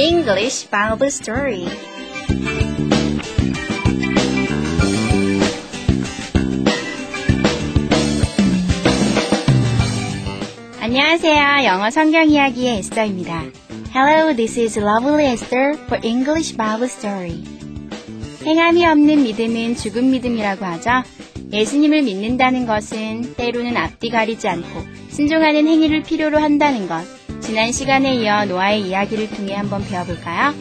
English Bible Story. 안녕하세요. 영어 성경 이야기의 에스더입니다. Hello, this is Lovely Esther for English Bible Story. 행함이 없는 믿음은 죽은 믿음이라고 하죠. 예수님을 믿는다는 것은 때로는 앞뒤 가리지 않고 순종하는 행위를 필요로 한다는 것. 지난 시간에 이어 노아의 이야기를 통해 한번 배워볼까요?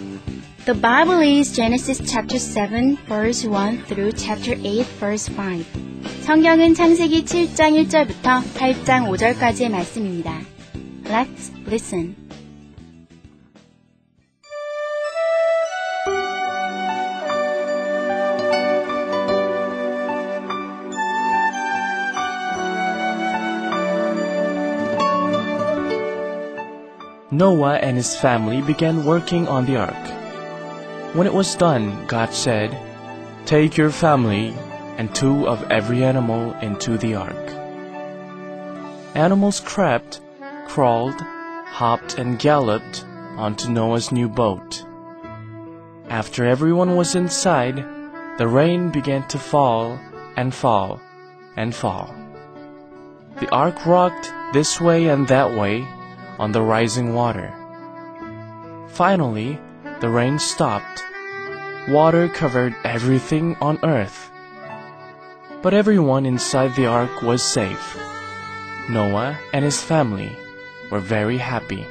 The Bible is Genesis chapter 7 verse 1 through chapter 8 verse 5. 성경은 창세기 7장 1절부터 8장 5절까지의 말씀입니다. Let's listen. Noah and his family began working on the ark. When it was done, God said, Take your family and two of every animal into the ark. Animals crept, crawled, hopped, and galloped onto Noah's new boat. After everyone was inside, the rain began to fall and fall and fall. The ark rocked this way and that way on the rising water. Finally, the rain stopped. Water covered everything on earth. But everyone inside the ark was safe. Noah and his family were very happy.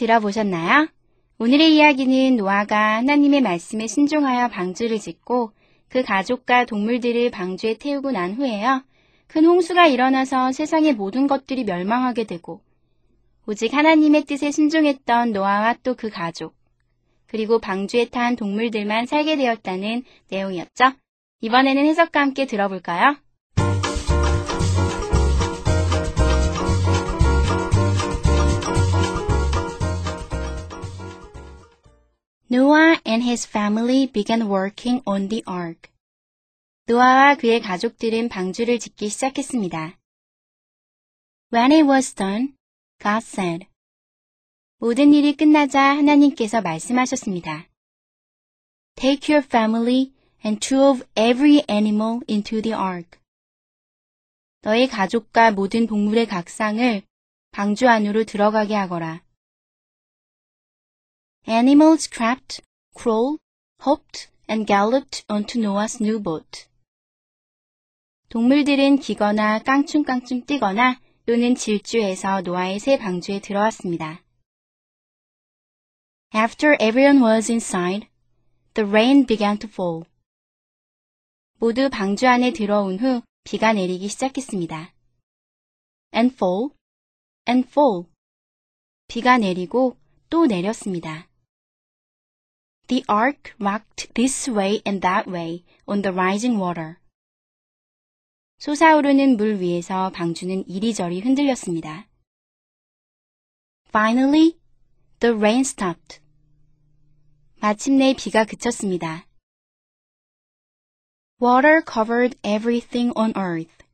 들어보셨나요? 오늘의 이야기는 노아가 하나님의 말씀에 순종하여 방주를 짓고 그 가족과 동물들을 방주에 태우고 난 후에요. 큰 홍수가 일어나서 세상의 모든 것들이 멸망하게 되고 오직 하나님의 뜻에 순종했던 노아와 또 그 가족 그리고 방주에 탄 동물들만 살게 되었다는 내용이었죠. 이번에는 해석과 함께 들어볼까요? Noah and his family began working on the ark. 노아와 그의 가족들은 방주를 짓기 시작했습니다. When it was done, God said. 모든 일이 끝나자 하나님께서 말씀하셨습니다. Take your family and two of every animal into the ark. 너의 가족과 모든 동물의 각상을 방주 안으로 들어가게 하거라. Animals crept, crawled, hopped, and galloped onto Noah's new boat. 동물들은 기거나 깡충깡충 뛰거나 또는 질주해서 노아의 새 방주에 들어왔습니다. After everyone was inside, the rain began to fall. 모두 방주 안에 들어온 후 비가 내리기 시작했습니다. And fall, and fall. 비가 내리고 또 내렸습니다. The ark rocked this way and that way on the rising water. 솟아오르는 물 위에서 방주는 이리저리 흔들렸습니다. Finally, the rain stopped. 마침내 비가 그쳤습니다. Water covered everything on earth.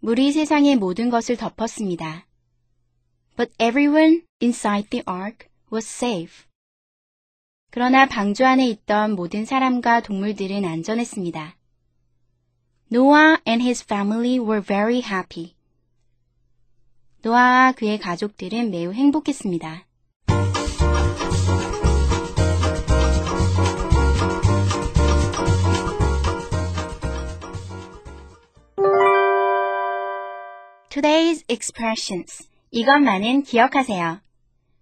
물이 세상의 모든 것을 덮었습니다. But everyone inside the ark was safe. 그러나 방주 안에 있던 모든 사람과 동물들은 안전했습니다. Noah and his family were very happy. 노아와 그의 가족들은 매우 행복했습니다. Today's expressions. 이것만은 기억하세요.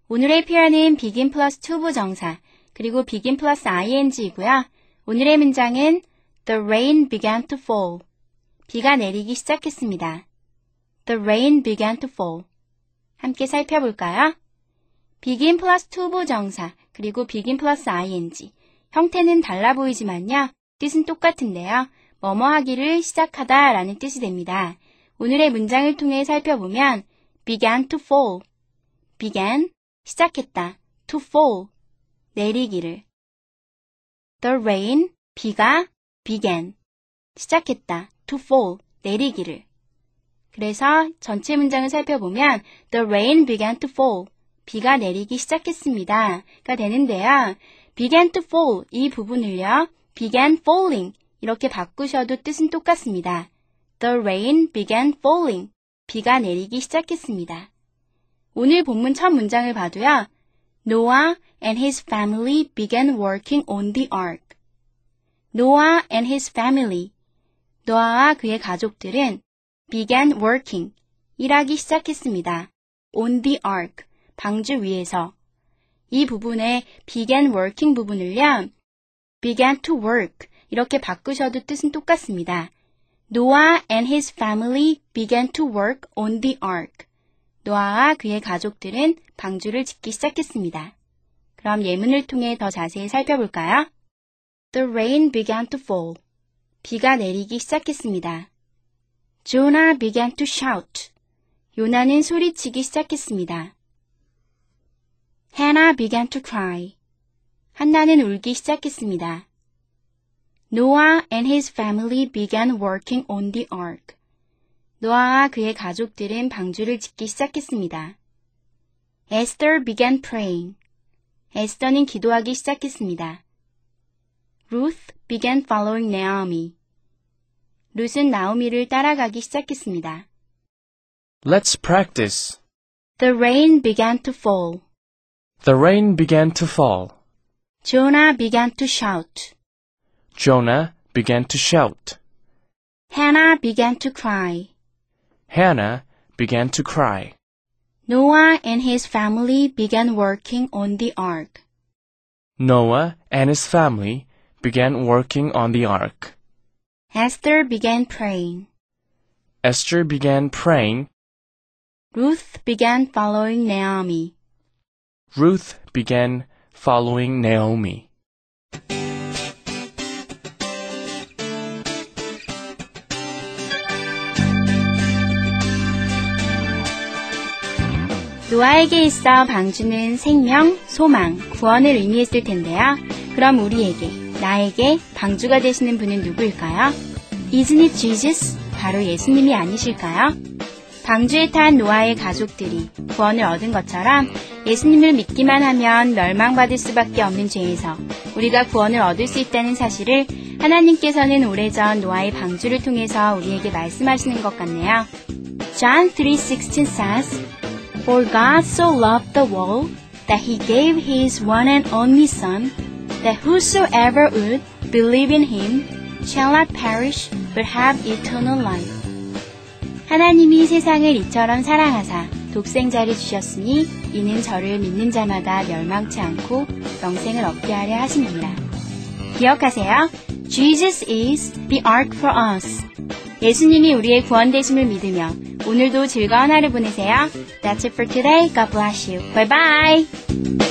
오늘의 표현은 begin 플러스 to 부정사, 그리고 begin 플러스 ing이고요. 오늘의 문장은 The rain began to fall. 비가 내리기 시작했습니다. The rain began to fall. 함께 살펴볼까요? begin 플러스 to 부정사, 그리고 begin 플러스 ing. 형태는 달라 보이지만요. 뜻은 똑같은데요. 뭐뭐 하기를 시작하다 라는 뜻이 됩니다. 오늘의 문장을 통해 살펴보면 began to fall. began, 시작했다. to fall, 내리기를. The rain, 비가 began, 시작했다. to fall, 내리기를. 그래서 전체 문장을 살펴보면 The rain began to fall. 비가 내리기 시작했습니다. 가 되는데요. began to fall 이 부분을요. began falling 이렇게 바꾸셔도 뜻은 똑같습니다. The rain began falling. 비가 내리기 시작했습니다. 오늘 본문 첫 문장을 봐도요. Noah and his family began working on the ark. Noah and his family. 노아와 그의 가족들은 began working. 일하기 시작했습니다. on the ark. 방주 위에서. 이 부분에 began working 부분을요. began to work. 이렇게 바꾸셔도 뜻은 똑같습니다. Noah and his family began to work on the ark. 노아와 그의 가족들은 방주를 짓기 시작했습니다. 그럼 예문을 통해 더 자세히 살펴볼까요? The rain began to fall. 비가 내리기 시작했습니다. Jonah began to shout. 요나는 소리치기 시작했습니다. Hannah began to cry. 한나는 울기 시작했습니다. Noah and his family began working on the ark. 노아와 그의 가족들은 방주를 짓기 시작했습니다. Esther began praying. 에스더는 기도하기 시작했습니다. Ruth began following Naomi. 룻은 나오미를 따라가기 시작했습니다. Let's practice. The rain began to fall. The rain began to fall. Jonah began to shout. Jonah began to shout. Hannah began to cry. Hannah began to cry. Noah and his family began working on the ark. Noah and his family began working on the ark. Esther began praying. Esther began praying. Ruth began following Naomi. Ruth began following Naomi. 노아에게 있어 방주는 생명, 소망, 구원을 의미했을 텐데요. 그럼 우리에게, 나에게 방주가 되시는 분은 누구일까요? It Jesus? 바로 예수님이 아니실까요? 방주에 탄 노아의 가족들이 구원을 얻은 것처럼 예수님을 믿기만 하면 멸망받을 수밖에 없는 죄에서 우리가 구원을 얻을 수 있다는 사실을 하나님께서는 오래전 노아의 방주를 통해서 우리에게 말씀하시는 것 같네요. John 3:16 says, For God so loved the world that he gave his one and only Son, that whosoever would believe in him shall not perish but have eternal life. 하나님이 세상을 이처럼 사랑하사 독생자를 주셨으니 이는 저를 믿는 자마다 멸망치 않고 영생을 얻게 하려 하심이라. 기억하세요. Jesus is the ark for us. 예수님이 우리의 구원되심을 믿으며 오늘도 즐거운 하루 보내세요. That's it for today. God bless you. Bye bye.